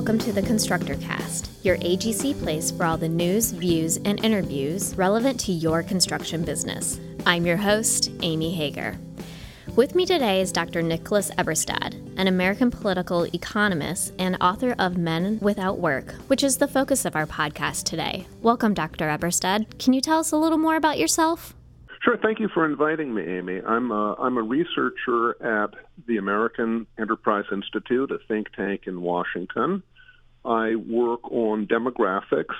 welcome to the Constructor Cast, your AGC place for all the news, views, and interviews relevant to your construction business. I'm your host, Amy Hager. With me today is Dr. Nicholas Eberstadt, an American political economist and author of Men Without Work, which is the focus of our podcast today. Welcome, Dr. Eberstadt. Can you tell us a little more about yourself? Sure. Thank you for inviting me, Amy. I'm a, I'm a researcher at the American Enterprise Institute, a think tank in Washington. I work on demographics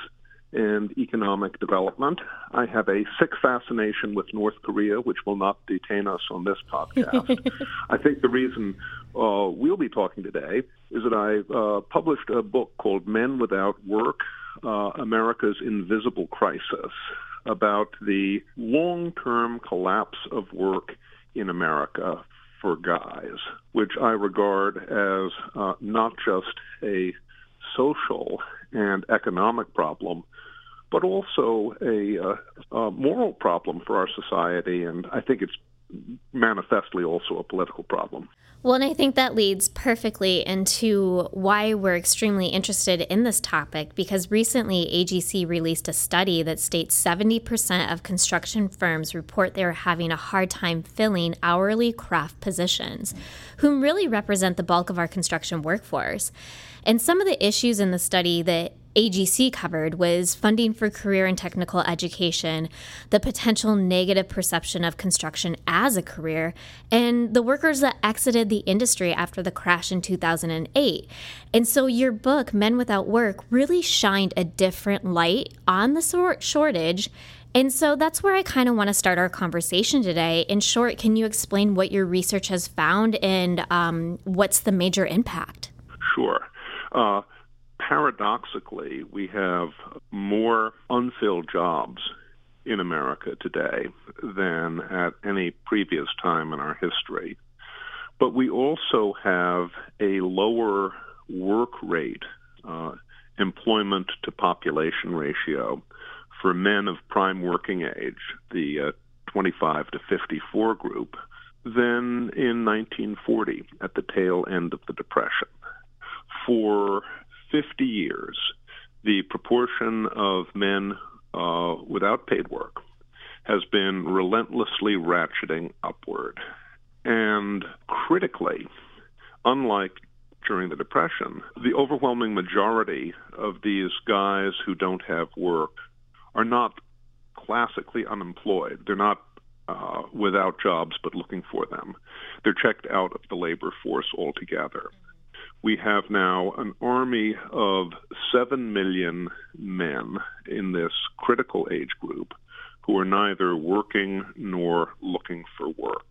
and economic development. I have a sick fascination with North Korea, which will not detain us on this podcast. I think the reason uh, we'll be talking today is that I uh, published a book called Men Without Work uh, America's Invisible Crisis about the long term collapse of work in America for guys, which I regard as uh, not just a social and economic problem, but also a, uh, a moral problem for our society. And I think it's manifestly also a political problem. Well, and I think that leads perfectly into why we're extremely interested in this topic because recently AGC released a study that states 70% of construction firms report they're having a hard time filling hourly craft positions, whom really represent the bulk of our construction workforce. And some of the issues in the study that AGC covered was funding for career and technical education, the potential negative perception of construction as a career, and the workers that exited the industry after the crash in 2008. And so your book, Men Without Work, really shined a different light on the shortage. And so that's where I kind of want to start our conversation today. In short, can you explain what your research has found and um, what's the major impact? Sure. Uh, paradoxically, we have more unfilled jobs in America today than at any previous time in our history. But we also have a lower work rate, uh, employment to population ratio for men of prime working age, the uh, 25 to 54 group, than in 1940 at the tail end of the Depression. For 50 years, the proportion of men uh, without paid work has been relentlessly ratcheting upward. And critically, unlike during the Depression, the overwhelming majority of these guys who don't have work are not classically unemployed. They're not uh, without jobs but looking for them. They're checked out of the labor force altogether we have now an army of 7 million men in this critical age group who are neither working nor looking for work.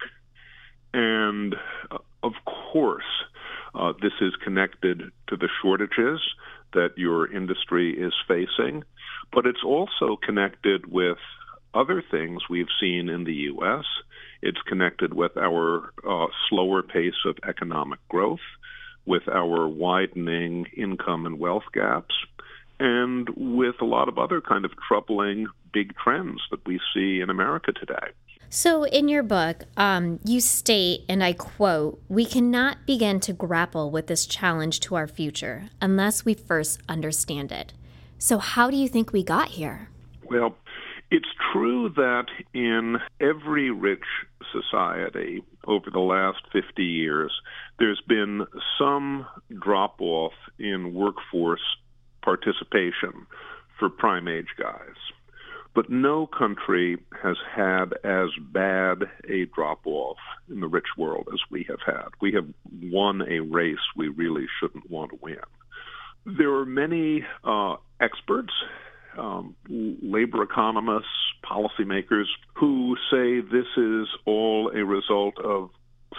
And uh, of course, uh, this is connected to the shortages that your industry is facing, but it's also connected with other things we've seen in the U.S. It's connected with our uh, slower pace of economic growth with our widening income and wealth gaps and with a lot of other kind of troubling big trends that we see in America today. So, in your book, um, you state, and I quote, we cannot begin to grapple with this challenge to our future unless we first understand it. So, how do you think we got here? Well, it's true that in every rich society over the last 50 years, there's been some drop off in workforce participation for prime age guys. But no country has had as bad a drop off in the rich world as we have had. We have won a race we really shouldn't want to win. There are many uh, experts um, labor economists, policymakers who say this is all a result of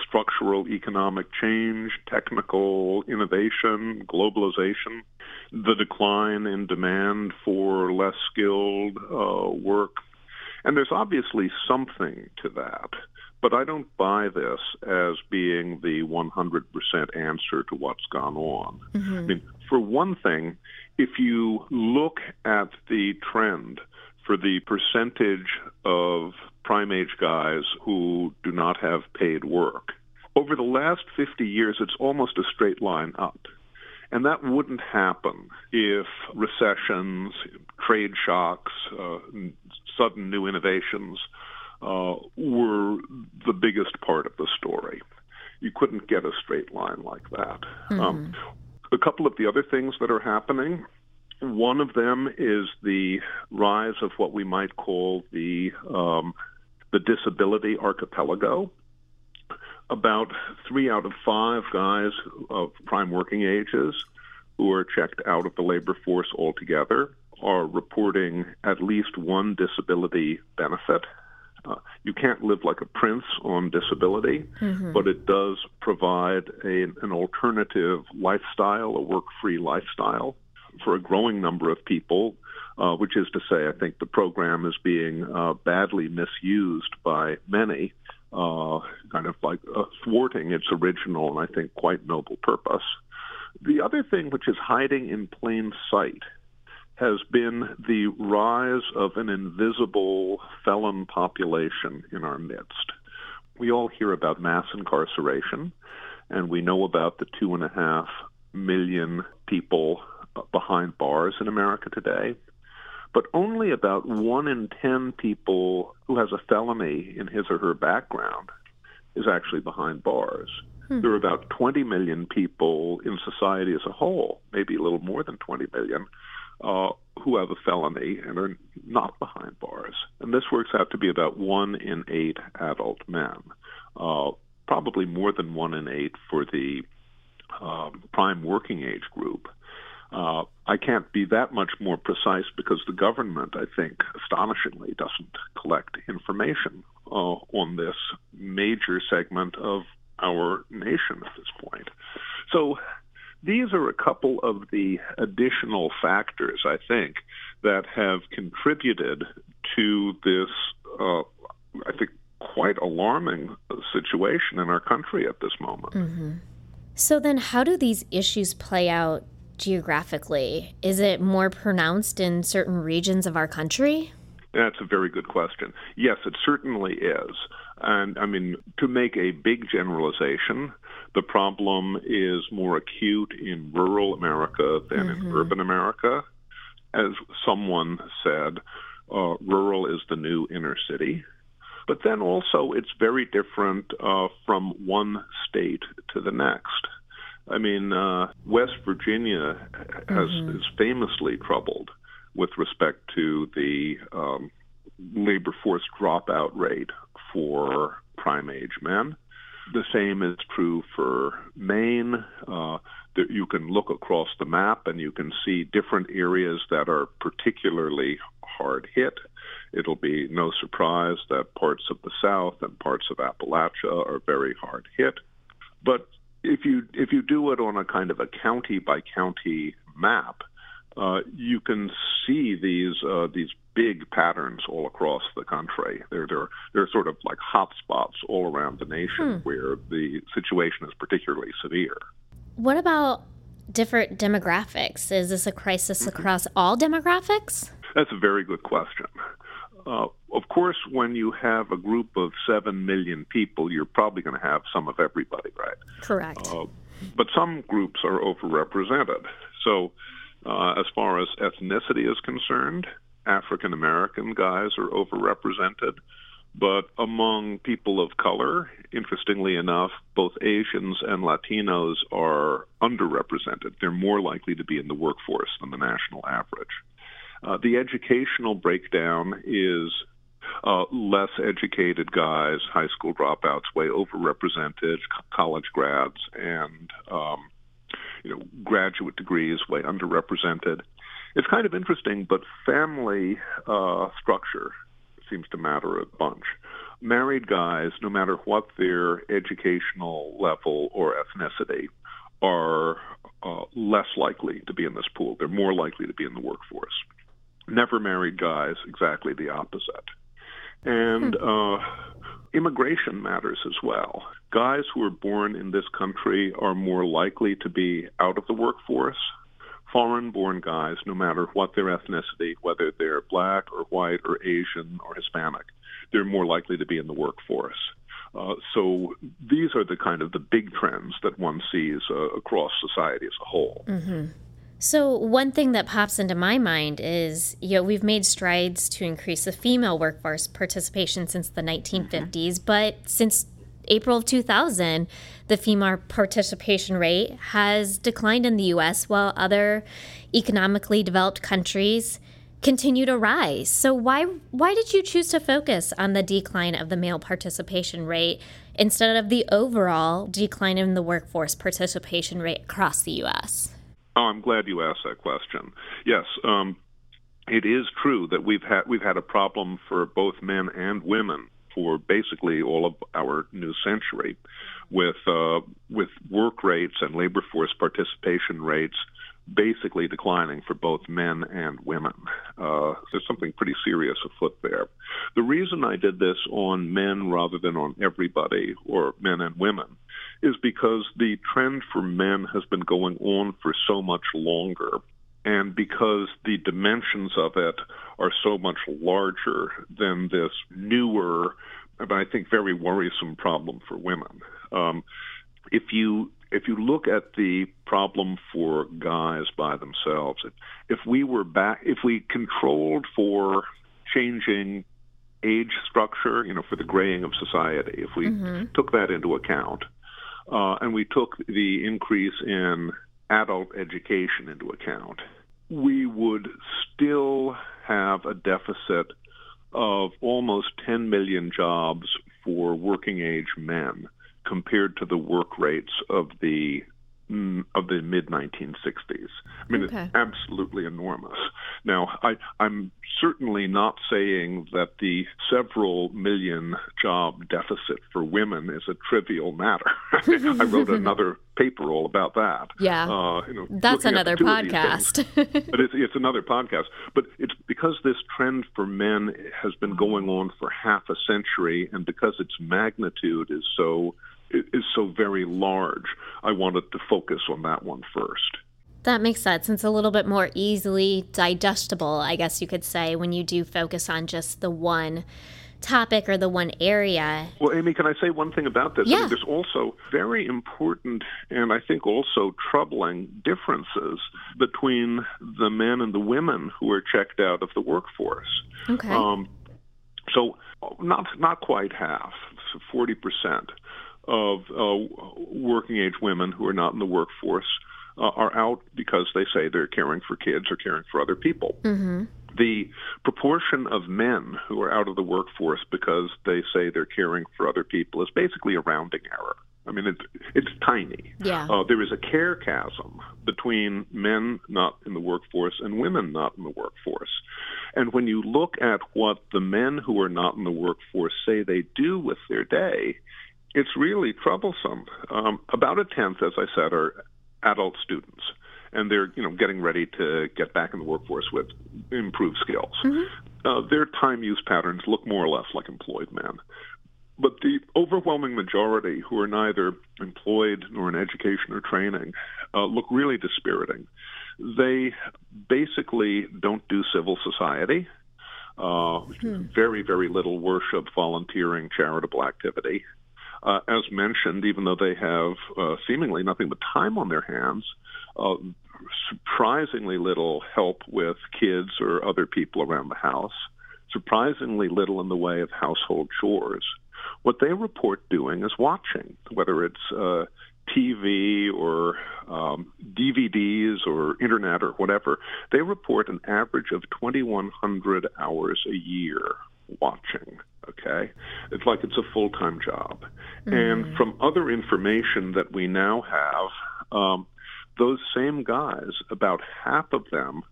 structural economic change, technical innovation, globalization, the decline in demand for less skilled uh, work. And there's obviously something to that. But I don't buy this as being the 100% answer to what's gone on. Mm-hmm. I mean, for one thing, if you look at the trend for the percentage of prime age guys who do not have paid work, over the last 50 years, it's almost a straight line up. And that wouldn't happen if recessions, trade shocks, uh, sudden new innovations uh, were the biggest part of the story. You couldn't get a straight line like that. Mm-hmm. Um, a couple of the other things that are happening. One of them is the rise of what we might call the um, the disability archipelago. About three out of five guys of prime working ages who are checked out of the labor force altogether are reporting at least one disability benefit. Uh, you can't live like a prince on disability, mm-hmm. but it does provide a, an alternative lifestyle, a work free lifestyle for a growing number of people, uh, which is to say, I think the program is being uh, badly misused by many, uh, kind of like uh, thwarting its original and I think quite noble purpose. The other thing which is hiding in plain sight has been the rise of an invisible felon population in our midst. We all hear about mass incarceration, and we know about the two and a half million people behind bars in America today. But only about one in ten people who has a felony in his or her background is actually behind bars. Hmm. There are about 20 million people in society as a whole, maybe a little more than 20 million, uh, who have a felony and are not behind bars. And this works out to be about one in eight adult men, uh, probably more than one in eight for the um, prime working age group. Uh, I can't be that much more precise because the government, I think, astonishingly doesn't collect information uh, on this major segment of our nation at this point. So these are a couple of the additional factors, I think, that have contributed to this, uh, I think, quite alarming situation in our country at this moment. Mm-hmm. So, then how do these issues play out geographically? Is it more pronounced in certain regions of our country? That's a very good question. Yes, it certainly is. And I mean, to make a big generalization, the problem is more acute in rural America than mm-hmm. in urban America. As someone said, uh, rural is the new inner city. But then also, it's very different uh, from one state to the next. I mean, uh, West Virginia has mm-hmm. is famously troubled with respect to the um, labor force dropout rate for prime age men. The same is true for Maine. Uh, that you can look across the map and you can see different areas that are particularly hard hit. It'll be no surprise that parts of the South and parts of Appalachia are very hard hit. But if you if you do it on a kind of a county by county map, uh, you can see these uh, these big patterns all across the country. They're they're they're sort of like hot spots all around the nation hmm. where the situation is particularly severe. What about different demographics? Is this a crisis mm-hmm. across all demographics? That's a very good question. Uh, of course, when you have a group of seven million people, you're probably going to have some of everybody, right? Correct. Uh, but some groups are overrepresented. So, uh, as far as ethnicity is concerned, African American guys are overrepresented. But among people of color, interestingly enough, both Asians and Latinos are underrepresented. They're more likely to be in the workforce than the national average. Uh, the educational breakdown is uh, less educated guys, high school dropouts, way overrepresented, college grads, and um, you know graduate degrees way underrepresented. It's kind of interesting, but family uh, structure seems to matter a bunch. Married guys, no matter what their educational level or ethnicity, are uh, less likely to be in this pool. They're more likely to be in the workforce. Never married guys, exactly the opposite. And hmm. uh, immigration matters as well. Guys who are born in this country are more likely to be out of the workforce foreign born guys, no matter what their ethnicity, whether they're black or white or Asian or Hispanic, they're more likely to be in the workforce. Uh, so these are the kind of the big trends that one sees uh, across society as a whole. Mm-hmm. So, one thing that pops into my mind is you know, we've made strides to increase the female workforce participation since the 1950s, mm-hmm. but since April of 2000, the female participation rate has declined in the US while other economically developed countries continue to rise. So why why did you choose to focus on the decline of the male participation rate instead of the overall decline in the workforce participation rate across the US? Oh, I'm glad you asked that question. Yes, um, it is true that we've had we've had a problem for both men and women for basically all of our new century, with uh, with work rates and labor force participation rates basically declining for both men and women. Uh, there's something pretty serious afoot there. The reason I did this on men rather than on everybody or men and women is because the trend for men has been going on for so much longer and because the dimensions of it are so much larger than this newer, but I think very worrisome problem for women. Um, if you if you look at the problem for guys by themselves, if, if we were back, if we controlled for changing age structure, you know, for the graying of society, if we mm-hmm. took that into account, uh, and we took the increase in adult education into account, we would still have a deficit of almost 10 million jobs for working age men compared to the work rates of the of the mid 1960s. I mean, okay. it's absolutely enormous. Now, I, I'm certainly not saying that the several million job deficit for women is a trivial matter. I wrote another paper all about that. Yeah, uh, you know, that's another podcast. but it's, it's another podcast. But it's because this trend for men has been going on for half a century, and because its magnitude is so is so very large. I wanted to focus on that one first. That makes sense. It's a little bit more easily digestible, I guess you could say, when you do focus on just the one topic or the one area. Well, Amy, can I say one thing about this? Yeah. I mean, there's also very important and I think also troubling differences between the men and the women who are checked out of the workforce. Okay. Um, so not not quite half, forty percent of uh, working age women who are not in the workforce uh, are out because they say they're caring for kids or caring for other people. Mm-hmm. The proportion of men who are out of the workforce because they say they're caring for other people is basically a rounding error. I mean, it's it's tiny. Yeah. Uh, there is a care chasm between men not in the workforce and women not in the workforce. And when you look at what the men who are not in the workforce say they do with their day, it's really troublesome. Um, about a tenth, as I said, are adult students, and they're you know getting ready to get back in the workforce with improved skills. Mm-hmm. Uh, their time use patterns look more or less like employed men. But the overwhelming majority who are neither employed nor in education or training uh, look really dispiriting. They basically don't do civil society. Uh, hmm. Very, very little worship, volunteering, charitable activity uh, as mentioned, even though they have uh, seemingly nothing but time on their hands, uh, surprisingly little help with kids or other people around the house, surprisingly little in the way of household chores. What they report doing is watching, whether it's uh, TV or um, DVDs or internet or whatever. They report an average of 2,100 hours a year watching. Okay, it's like it's a full time job. Mm-hmm. And from other information that we now have, um, those same guys, about half of them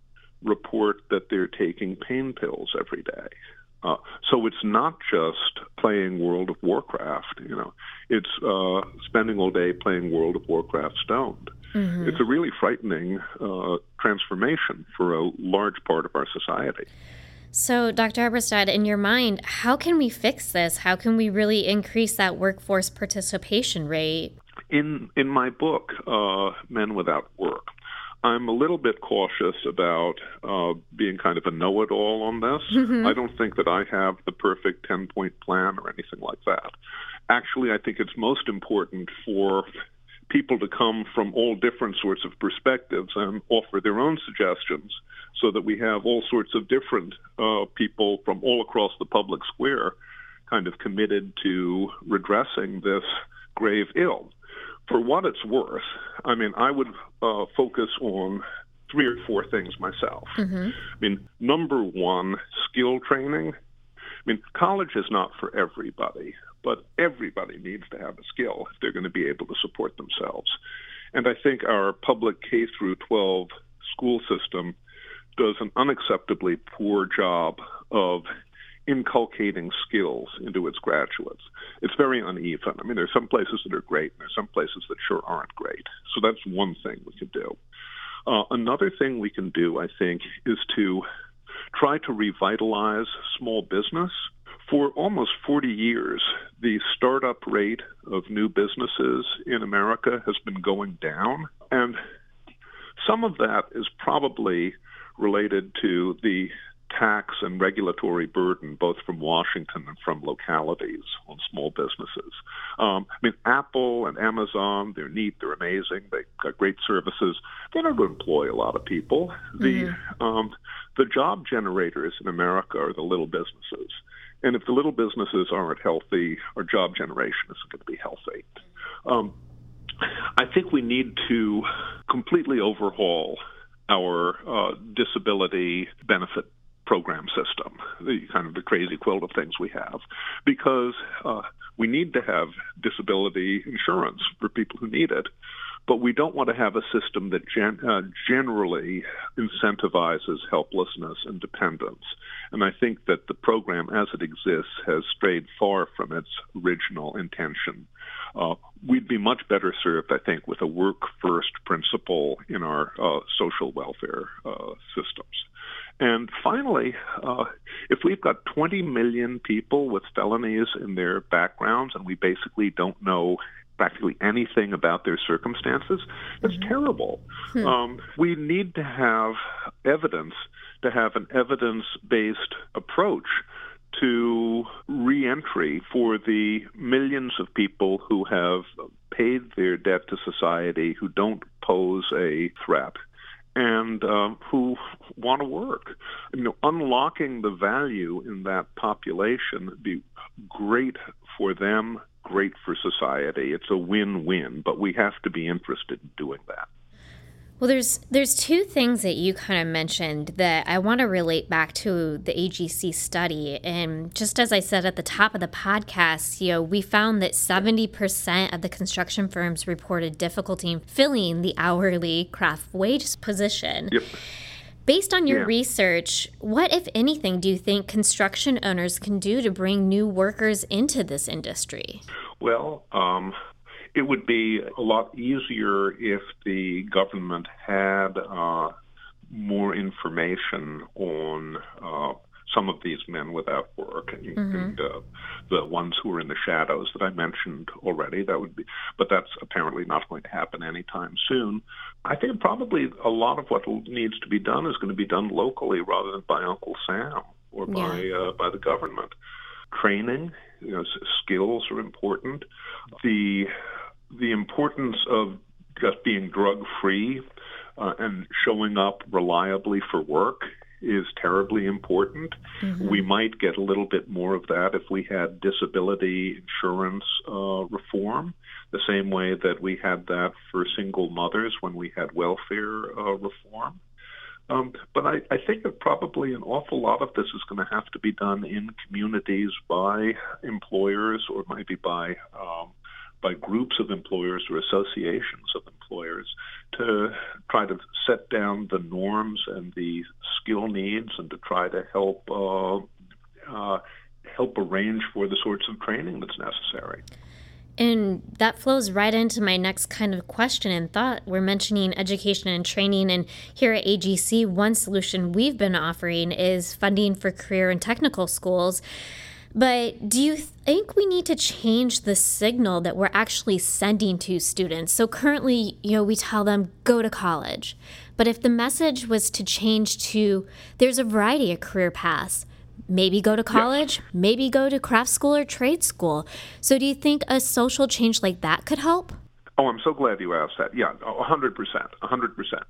report that they're taking pain pills every day. Uh, so it's not just playing World of Warcraft, you know, it's uh, spending all day playing World of Warcraft stoned. Mm-hmm. It's a really frightening uh, transformation for a large part of our society. So, Dr. Eberstadt, in your mind, how can we fix this? How can we really increase that workforce participation rate? In in my book, uh, Men Without Work, I'm a little bit cautious about uh, being kind of a know-it-all on this. Mm-hmm. I don't think that I have the perfect 10-point plan or anything like that. actually, I think it's most important for people to come from all different sorts of perspectives and offer their own suggestions so that we have all sorts of different uh, people from all across the public square kind of committed to redressing this grave ill. For what it's worth, I mean, I would uh, focus on three or four things myself. Mm-hmm. I mean, number one, skill training. I mean, college is not for everybody, but everybody needs to have a skill if they're going to be able to support themselves. And I think our public K through 12 school system does an unacceptably poor job of inculcating skills into its graduates. It's very uneven. I mean, there's some places that are great, and there's some places that sure aren't great. So that's one thing we could do. Uh, another thing we can do, I think, is to try to revitalize small business. For almost 40 years, the startup rate of new businesses in America has been going down. And some of that is probably related to the tax and regulatory burden, both from Washington and from localities on small businesses. Um, I mean, Apple and Amazon, they're neat, they're amazing, they've got great services. They don't employ a lot of people. The mm-hmm. um, the job generators in America are the little businesses. And if the little businesses aren't healthy, our job generation isn't going to be healthy. Um, I think we need to completely overhaul our uh, disability benefit program system, the kind of the crazy quilt of things we have, because uh, we need to have disability insurance for people who need it, but we don't want to have a system that gen- uh, generally incentivizes helplessness and dependence. And I think that the program as it exists has strayed far from its original intention. Uh, we'd be much better served, I think, with a work first principle in our uh, social welfare uh, systems. And finally, uh, if we've got 20 million people with felonies in their backgrounds and we basically don't know practically anything about their circumstances, that's mm-hmm. terrible. Hmm. Um, we need to have evidence, to have an evidence based approach to reentry for the millions of people who have paid their debt to society who don't pose a threat and uh, who want to work. You know, unlocking the value in that population would be great for them, great for society. It's a win-win, but we have to be interested in doing that. Well, there's there's two things that you kind of mentioned that I want to relate back to the AGC study. And just as I said at the top of the podcast, you know, we found that 70% of the construction firms reported difficulty in filling the hourly craft wage position. Yep. Based on your yeah. research, what, if anything, do you think construction owners can do to bring new workers into this industry? Well, um, it would be a lot easier if the government had uh, more information on uh, some of these men without work and, mm-hmm. and uh, the ones who are in the shadows that I mentioned already. That would be, but that's apparently not going to happen anytime soon. I think probably a lot of what needs to be done is going to be done locally rather than by Uncle Sam or by yeah. uh, by the government. Training, you know, skills are important. The the importance of just being drug free uh, and showing up reliably for work is terribly important. Mm-hmm. We might get a little bit more of that if we had disability insurance uh, reform, the same way that we had that for single mothers when we had welfare uh, reform. Um, but I, I think that probably an awful lot of this is going to have to be done in communities by employers or maybe by um, by groups of employers or associations of employers to try to set down the norms and the skill needs and to try to help uh, uh, help arrange for the sorts of training that's necessary. And that flows right into my next kind of question and thought. We're mentioning education and training, and here at AGC, one solution we've been offering is funding for career and technical schools. But do you think we need to change the signal that we're actually sending to students? So currently, you know, we tell them go to college. But if the message was to change to there's a variety of career paths, maybe go to college, maybe go to craft school or trade school. So, do you think a social change like that could help? Oh, I'm so glad you asked that. Yeah, 100%. 100%.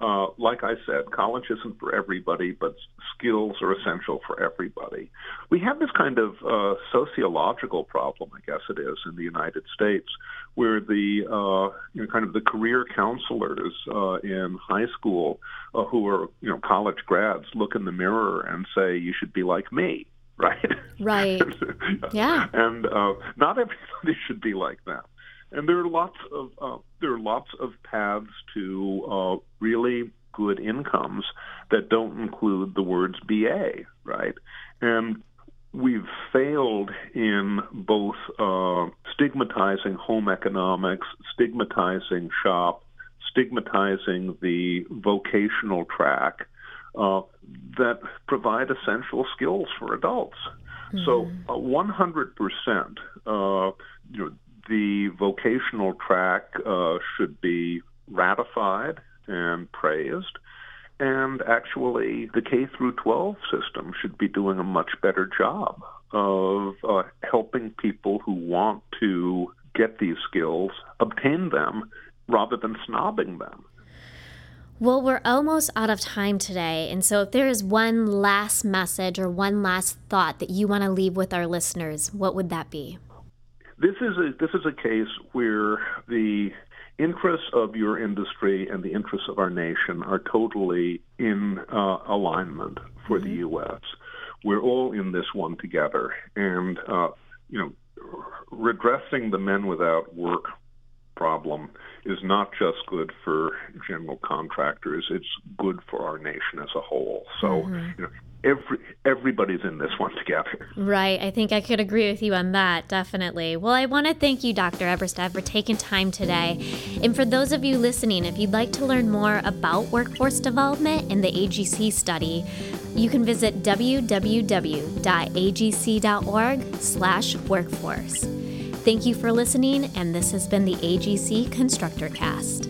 Uh, like I said, college isn't for everybody, but skills are essential for everybody. We have this kind of uh, sociological problem, I guess it is, in the United States, where the uh, you know, kind of the career counselors uh, in high school uh, who are you know college grads look in the mirror and say, "You should be like me." Right. Right. yeah. And uh, not everybody should be like them. And there are lots of uh, there are lots of paths to uh, really good incomes that don't include the words BA, right? And we've failed in both uh, stigmatizing home economics, stigmatizing shop, stigmatizing the vocational track uh, that provide essential skills for adults. Mm-hmm. So, uh, 100%, uh, you know, the vocational track uh, should be ratified and praised. And actually, the K through 12 system should be doing a much better job of uh, helping people who want to get these skills obtain them rather than snobbing them. Well, we're almost out of time today. And so, if there is one last message or one last thought that you want to leave with our listeners, what would that be? This is a this is a case where the interests of your industry and the interests of our nation are totally in uh, alignment for mm-hmm. the U.S. We're all in this one together, and uh, you know, redressing the men without work problem is not just good for general contractors; it's good for our nation as a whole. So, mm-hmm. you know, every everybody's in this one together. Right. I think I could agree with you on that, definitely. Well, I want to thank you, Dr. Eberstadt, for taking time today. And for those of you listening, if you'd like to learn more about workforce development and the AGC study, you can visit www.agc.org/workforce. Thank you for listening, and this has been the AGC Constructor Cast.